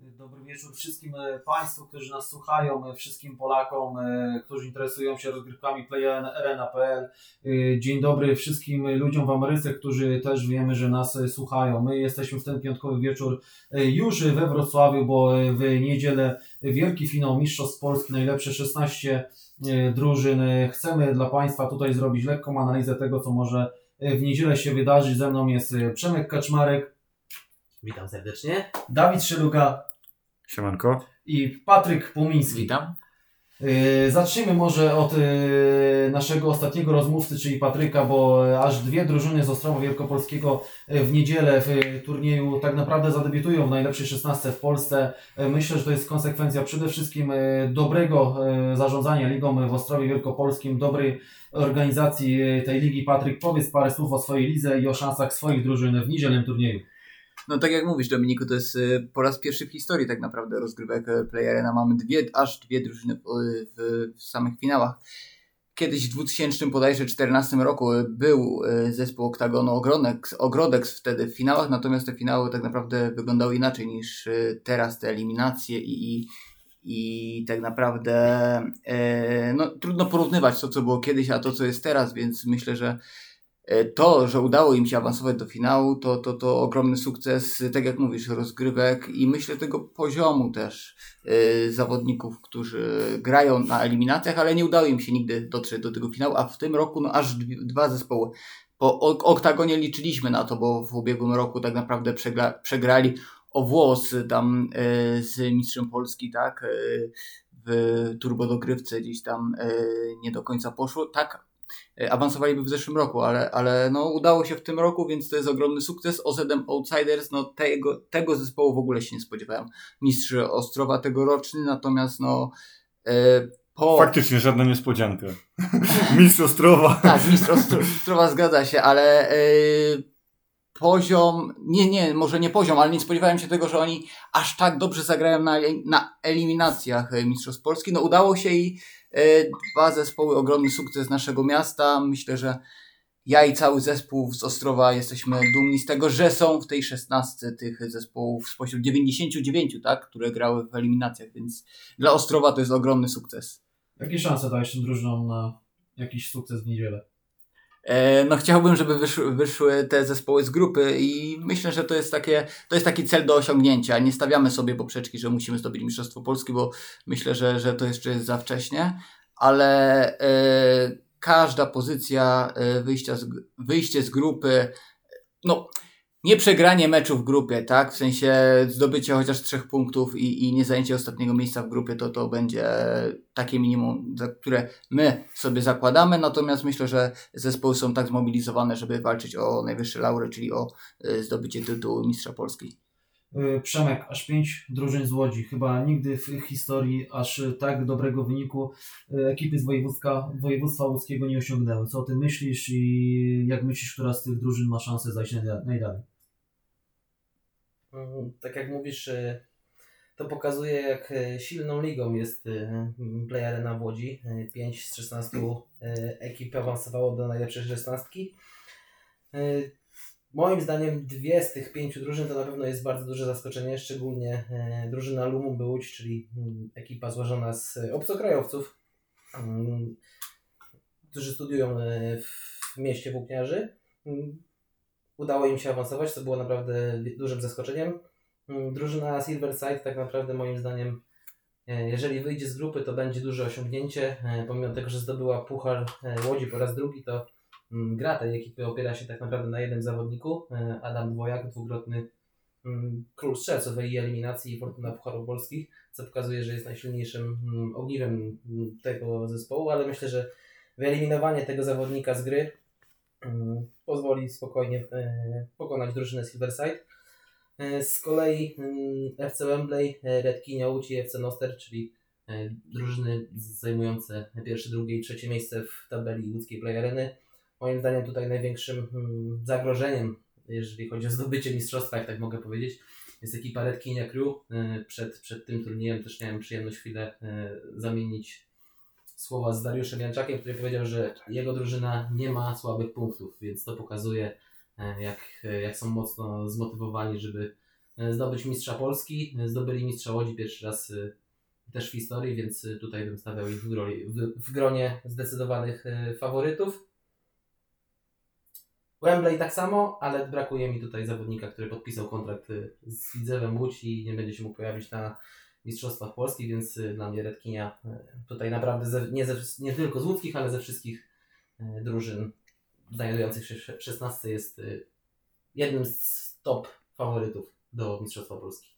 Dobry wieczór wszystkim e, Państwu, którzy nas słuchają, e, wszystkim Polakom, e, którzy interesują się rozgrywkami PlayArena.pl. Dzień dobry wszystkim ludziom w Ameryce, którzy też wiemy, że nas słuchają. My jesteśmy w ten piątkowy wieczór już we Wrocławiu, bo w niedzielę wielki finał Mistrzostw Polski, najlepsze 16 drużyn. Chcemy dla Państwa tutaj zrobić lekką analizę tego, co może w niedzielę się wydarzyć. Ze mną jest Przemek Kaczmarek. Witam serdecznie. Dawid Szeluga. Siemanko. I Patryk Płomiński. Witam. Yy, zacznijmy może od yy, naszego ostatniego rozmówcy, czyli Patryka, bo aż dwie drużyny z Ostrowa Wielkopolskiego w niedzielę w turnieju tak naprawdę zadebiutują w najlepszej 16 w Polsce. Myślę, że to jest konsekwencja przede wszystkim dobrego zarządzania ligą w Ostrowie Wielkopolskim, dobrej organizacji tej ligi. Patryk, powiedz parę słów o swojej lidze i o szansach swoich drużyn w niedzielnym turnieju. No tak jak mówisz Dominiku, to jest y, po raz pierwszy w historii tak naprawdę rozgrywek y, Playerena. Mamy dwie, aż dwie drużyny w, w, w samych finałach. Kiedyś w 2000 bodajże 14 roku był y, zespół Oktagonu Ogrodex wtedy w finałach, natomiast te finały tak naprawdę wyglądały inaczej niż teraz te eliminacje i, i, i tak naprawdę no, trudno porównywać to, co było kiedyś, a to, co jest teraz, więc myślę, że to, że udało im się awansować do finału, to, to, to ogromny sukces, tak jak mówisz, rozgrywek i myślę tego poziomu też yy, zawodników, którzy grają na eliminacjach, ale nie udało im się nigdy dotrzeć do tego finału, a w tym roku no, aż dwa zespoły. Po oktagonie liczyliśmy na to, bo w ubiegłym roku tak naprawdę przegra przegrali o włos tam yy, z mistrzem Polski, tak, yy, w turbodogrywce gdzieś tam nie do końca poszło. Tak E, awansowaliby w zeszłym roku, ale, ale no, udało się w tym roku, więc to jest ogromny sukces. OZM Outsiders, no tego, tego zespołu w ogóle się nie spodziewałem. Mistrz Ostrowa tegoroczny, natomiast no e, po... Faktycznie żadna niespodzianka. mistrz Ostrowa. tak, mistrz Ostrowa zgadza się, ale e, poziom, nie, nie, może nie poziom, ale nie spodziewałem się tego, że oni aż tak dobrze zagrają na, na eliminacjach Mistrzostw Polski. No udało się i E, dwa zespoły, ogromny sukces naszego miasta. Myślę, że ja i cały zespół z Ostrowa jesteśmy dumni z tego, że są w tej 16 tych zespołów spośród 99, tak, które grały w eliminacjach, więc dla Ostrowa to jest ogromny sukces. Jakie szanse dajesz tym drużynom na jakiś sukces w niedzielę? E, no chciałbym, żeby wyszły, wyszły, te zespoły z grupy i myślę, że to jest, takie, to jest taki cel do osiągnięcia. Nie stawiamy sobie poprzeczki, że musimy zdobyć Mistrzostwo Polski, bo myślę, że, że to jeszcze jest za wcześnie, ale e, każda pozycja e, wyjścia z, wyjście z grupy, no nie przegranie meczu w grupie, tak? W sensie zdobycie chociaż trzech punktów i, i nie zajęcie ostatniego miejsca w grupie, to to będzie takie minimum, które my sobie zakładamy. Natomiast myślę, że zespoły są tak zmobilizowane, żeby walczyć o najwyższe laury, czyli o y, zdobycie tytułu Mistrza Polski. Y, Przemek, aż pięć drużyn z Łodzi. Chyba nigdy w historii aż tak dobrego wyniku y, ekipy z województwa, województwa łódzkiego nie osiągnęły. Co o tym myślisz i jak myślisz, która z tych drużyn ma szansę zajść najdalej? Mm, tak jak mówisz, y, to pokazuje jak y, silną ligą jest y, Play Arena w Łodzi. 5 z 16 ekip awansowało do najlepszej 16. Moim zdaniem dwie z tych pięciu drużyn to na pewno jest bardzo duże zaskoczenie, szczególnie drużyna Lumumby Łódź, czyli mm, ekipa złożona z obcokrajowców, mm, którzy studiują w mieście Włókniarzy udało im się awansować, co było naprawdę dużym zaskoczeniem. Mm, drużyna Silverside tak naprawdę moim zdaniem, e, jeżeli wyjdzie z grupy, to będzie duże osiągnięcie. E, pomimo tego, że zdobyła Puchar e, Łodzi po raz drugi, to mm, gra tej ekipy opiera się tak naprawdę na jednym zawodniku. Adam Dwojak, dwukrotny mm, król strzelców i eliminacji Fortuna Pucharów Polskich, co pokazuje, że jest najsilniejszym ogniwem tego zespołu, ale myślę, że wyeliminowanie tego zawodnika z gry pozwoli spokojnie e, pokonać drużynę Silverside. E, z kolei mm, FC Wembley, e, Red Kinia Łódź i FC Noster, czyli drużyny zajmujące pierwsze, drugie i trzecie miejsce w tabeli łódzkiej Play Areny. Moim zdaniem tutaj największym mm, zagrożeniem, jeżeli chodzi o zdobycie mistrzostwa, jak tak mogę powiedzieć, jest ekipa Red Kinia Crew. Przed, przed tym turniejem też miałem przyjemność chwilę zamienić słowa z Dariuszem Janczakiem, który powiedział, że jego drużyna nie ma słabych punktów, więc to pokazuje, e, jak, jak są mocno zmotywowani, żeby e, zdobyć mistrza Polski. E, Zdobyli mistrza Łodzi pierwszy raz też w historii, więc tutaj bym stawiał ich w, groli, w, w gronie zdecydowanych faworytów. Wembley tak samo, ale brakuje mi tutaj zawodnika, który podpisał kontrakt z Widzewem Łódź i nie będzie się mógł pojawić na Mistrzostwach Polskich, więc e, dla mnie Redkinia e, tutaj naprawdę ze, nie, ze, nie tylko z łódzkich, ale ze wszystkich e, drużyn znajdujących się w 16 jest jednym z top faworytów do Mistrzostwa Polski.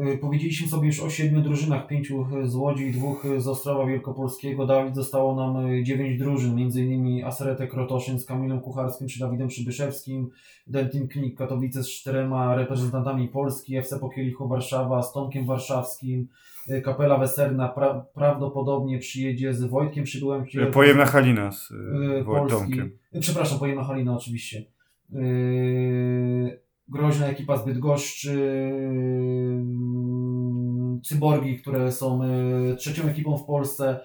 Y, Powiedzieliśmy sobie już o siedmiu drużynach, pięciu z Łodzi i dwóch z Ostrowa Wielkopolskiego. Dawid zostało nam dziewięć drużyn, m.in. Aseretek Krotoszyn z Kamilem Kucharskim czy Dawidem Przybyszewskim, Dentim Klinik Katowice z czterema reprezentantami Polski, FC Pokielicho Warszawa z Tomkiem Warszawskim, Kapela Weserna pra prawdopodobnie przyjedzie z Wojtkiem Przybyłem. Pojemna Halina z. Y, Przepraszam, Pojemna Halina oczywiście. Yy, groźna ekipa z Bydgoszczy, yy, Cyborgi, które są yy, trzecią ekipą w Polsce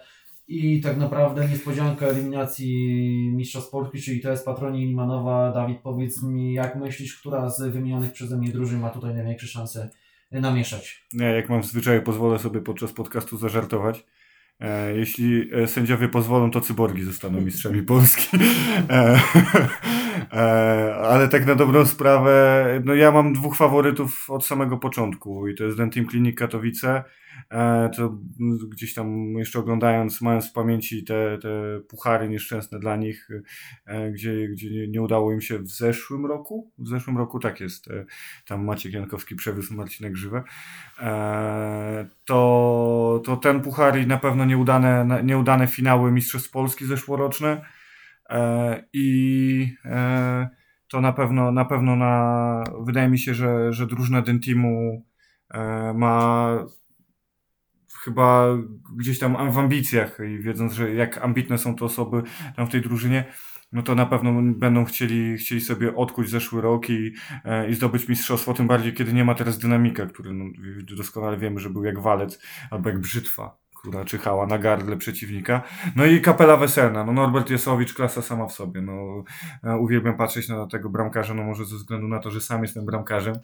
i tak naprawdę niespodzianka eliminacji Mistrzostw Polski, czyli to jest Patroni Limanowa. Dawid, powiedz mi, jak myślisz, która z wymienionych przeze mnie drużyn ma tutaj największe szanse namieszać? Nie, jak mam w zwyczaju, pozwolę sobie podczas podcastu zażartować. E, jeśli e, sędziowie pozwolą, to cyborgi zostaną mistrzami Polski. E, e, ale tak na dobrą sprawę, no ja mam dwóch faworytów od samego początku i to jest Dentim Klinik Katowice, e, to gdzieś tam jeszcze oglądając, mając w pamięci te, te puchary nieszczęsne dla nich, e, gdzie, gdzie nie, udało im się w zeszłym roku, w zeszłym roku tak jest, e, tam Maciek Jankowski przewiózł Marcinek Grzywę, e, to, to ten puchar i na pewno nieudane, nieudane finały Mistrzostw Polski zeszłoroczne. e, i e, to na pewno, na pewno na, wydaje mi się, że, że drużyna Dentimu e, ma chyba gdzieś tam w ambicjach i wiedząc, że jak ambitne są to osoby tam w tej drużynie, no to na pewno będą chcieli, chcieli sobie odkuć zeszły rok i, e, i zdobyć mistrzostwo, tym bardziej kiedy nie ma teraz dynamika, który no, doskonale wiemy, że był jak walec albo jak brzytwa, która czyhała na gardle przeciwnika. No i kapela weselna, no Norbert Jesowicz, klasa sama w sobie, no e, uwielbiam patrzeć na tego bramkarza, no może ze względu na to, że sam jestem bramkarzem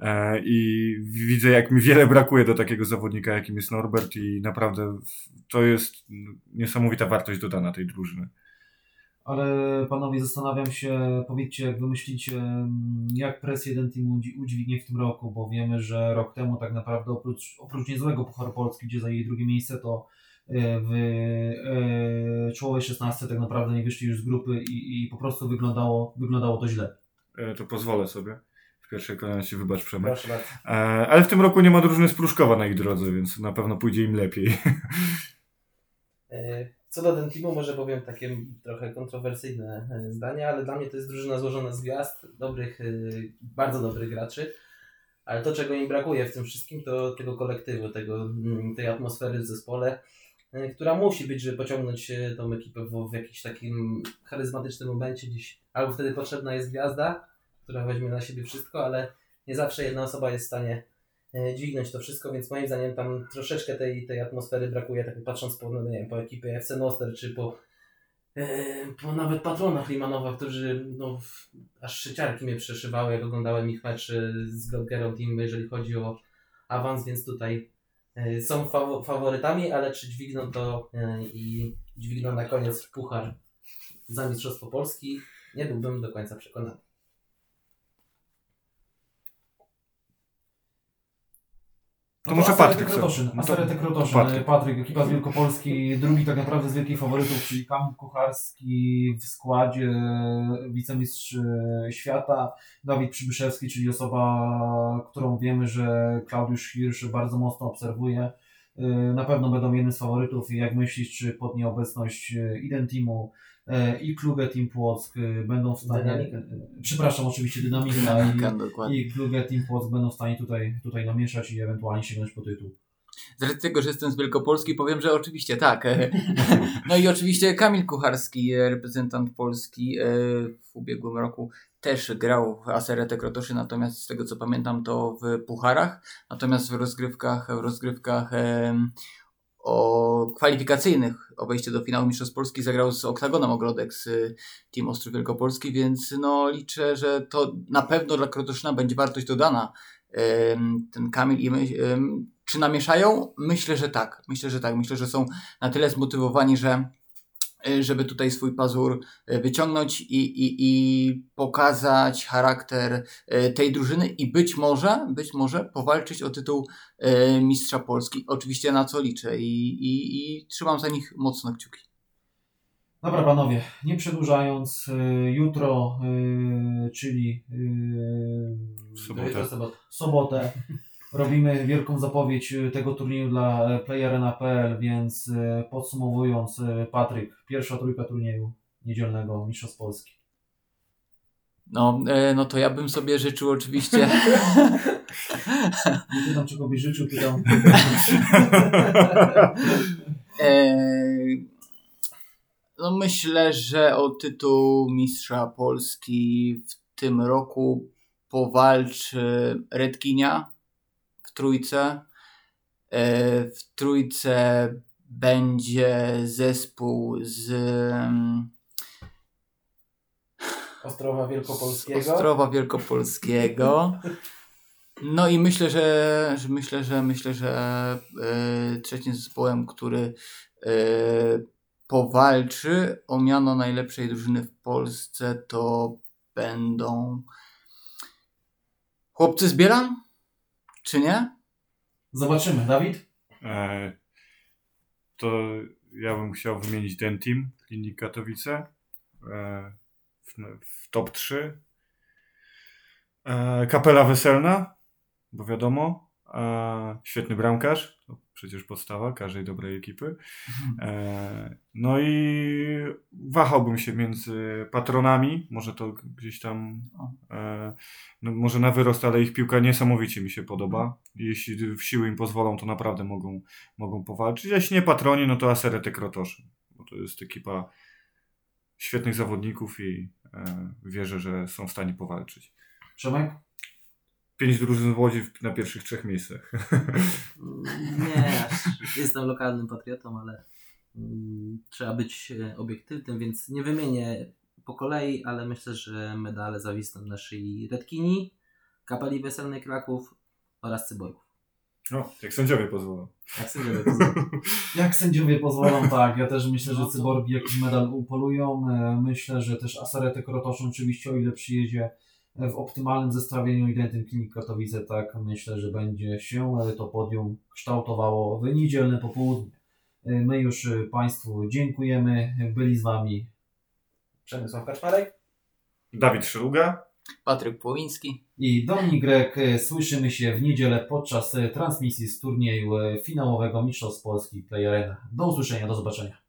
e, i widzę jak mi wiele brakuje do takiego zawodnika, jakim jest Norbert i naprawdę to jest niesamowita wartość dodana tej drużyny. Ale panowie, zastanawiam się, powiedzcie, jak wymyślicie, mm, jak presję ten team udźwignie w tym roku, bo wiemy, że rok temu tak naprawdę oprócz, oprócz niezłego Pucharu Polski, gdzie zajęli drugie miejsce, to e, w e, czołowej 16 tak naprawdę nie wyszli już z grupy i, i po prostu wyglądało, wyglądało to źle. E, To pozwolę sobie. W pierwszej kolejności wybacz Przemek. Proszę bardzo. E, Ale w tym roku nie ma drużyny z Pruszkowa na ich drodze, więc na pewno pójdzie im lepiej. Co do Dentimu może powiem takie trochę kontrowersyjne e, zdanie, ale dla mnie to jest drużyna złożona z gwiazd, dobrych, e, bardzo dobrych graczy. Ale to, czego im brakuje w tym wszystkim, to tego kolektywu, tego, mm, tej atmosfery w zespole, e, która musi być, żeby pociągnąć tą ekipę w, w jakimś takim charyzmatycznym momencie gdzieś. Albo wtedy potrzebna jest gwiazda, która weźmie na siebie wszystko, ale nie zawsze jedna osoba jest w stanie dźwignąć to wszystko, więc moim zdaniem tam troszeczkę tej, tej atmosfery brakuje, tak patrząc po, no nie wiem, po ekipie FC Noster, czy po, e, po nawet patronach Limanowa, którzy no, aż szyciarki mnie przeszywały, jak oglądałem ich mecz e, z Godgerą Team, jeżeli chodzi o awans, więc tutaj e, są fawo, faworytami, ale czy dźwigną to e, i dźwigną na koniec puchar za Mistrzostwo Polski, nie byłbym do końca przekonany. To może Aseretek Patryk No to- Aseretek to Krotoszyn, Patryk. Patryk, ekipa z Wielkopolski, drugi tak naprawdę z wielkich faworytów, czyli Kamil Kucharski w składzie, wicemistrz e, świata, Dawid Przybyszewski, czyli osoba, którą wiemy, że Klaudiusz Hirsch bardzo mocno obserwuje. E, Na pewno będą jednym z faworytów i jak myślisz, czy pod nieobecność e, Identimu e, i Kluge Team Płock e, będą w stanie, Dynamika. e, przepraszam, oczywiście Dynamika i, Dynamika, dokładnie. i Kluge Team Płock będą w stanie tutaj, tutaj namieszać i ewentualnie sięgnąć po tytuł. Z racji tego, że jestem z Wielkopolski, powiem, że oczywiście tak. No i oczywiście Kamil Kucharski, e, reprezentant Polski e, w ubiegłym roku też grał w Aseretę Krotoszy, natomiast z tego co pamiętam to w pucharach, natomiast w rozgrywkach, w rozgrywkach o kwalifikacyjnych o wejście do finału Mistrzostw Polski zagrał z Oktagonem Ogrodek z y, Team Ostrów Wielkopolski, więc no liczę, że to na pewno dla Krotoszyna będzie wartość dodana. Ten Kamil i my, czy namieszają? Myślę, że tak. Myślę, że tak. Myślę, że są na tyle zmotywowani, że żeby tutaj swój pazur y, wyciągnąć i, i, i pokazać charakter y, tej drużyny i być może, być może powalczyć o tytuł y, mistrza Polski. Oczywiście na co liczę i, i, i trzymam za nich mocno kciuki. Dobra panowie, nie przedłużając, y, jutro, y, czyli y, Sobotę. sobotę, robimy wielką zapowiedź y, tego turnieju dla e, playerena.pl, więc y, podsumowując, y, Patryk, pierwsza trójka turnieju niedzielnego Mistrzostw Polski. No, e, no to ja bym sobie życzył oczywiście. Nie pytam, czego byś życzył, pytam. E, no myślę, że o tytuł mistrza Polski w tym roku powalczy Redkinia trójce. E, w trójce będzie zespół z, mm, Ostrowa z Wielkopolskiego. Ostrowa Wielkopolskiego. No i myślę, że, że myślę, że myślę, że e, trzecim zespołem, który e, powalczy o miano najlepszej drużyny w Polsce, to będą chłopcy z Bielan? Czy nie? Zobaczymy. Dawid? E, to ja bym chciał wymienić ten team, Klinik Katowice, e, w, w top 3. E, kapela Weselna, bo wiadomo, e, świetny bramkarz, przecież podstawa każdej dobrej ekipy. E, no i wahałbym się między patronami, może to gdzieś tam, e, no może na wyrost, ale ich piłka niesamowicie mi się podoba. Jeśli w siły im pozwolą, to naprawdę mogą, mogą powalczyć. Jeśli nie patroni, no to Aserety Krotoszy, bo to jest ekipa świetnych zawodników i e, wierzę, że są w stanie powalczyć. Przemek? Pięć drużyn w Łodzi na pierwszych trzech miejscach. Nie, jestem lokalnym patriotą, ale mm, trzeba być e, obiektywnym, więc nie wymienię po kolei, ale myślę, że medale zawisną naszej Redkini, Kapeli Weselnej Kraków oraz Cyborgów. No, jak sędziowie pozwolą. Jak sędziowie pozwolą. Jak sędziowie pozwolą, tak. Ja też myślę, że No cyborgi jakiś medal upolują. E, Myślę, że też Asaretek Krotoszyn oczywiście, o ile przyjedzie w optymalnym zestawieniu identym Klinik Katowice, tak myślę, że będzie się to podium kształtowało w niedzielne popołudnie. My już Państwu dziękujemy. Byli z Wami Przemysław Kaczmarek. Dawid Szyluga. Patryk Płowiński. i Dominik Grek. Słyszymy się w niedzielę podczas transmisji z turnieju finałowego Mistrzostw Polski Play Arena. Do usłyszenia, do zobaczenia.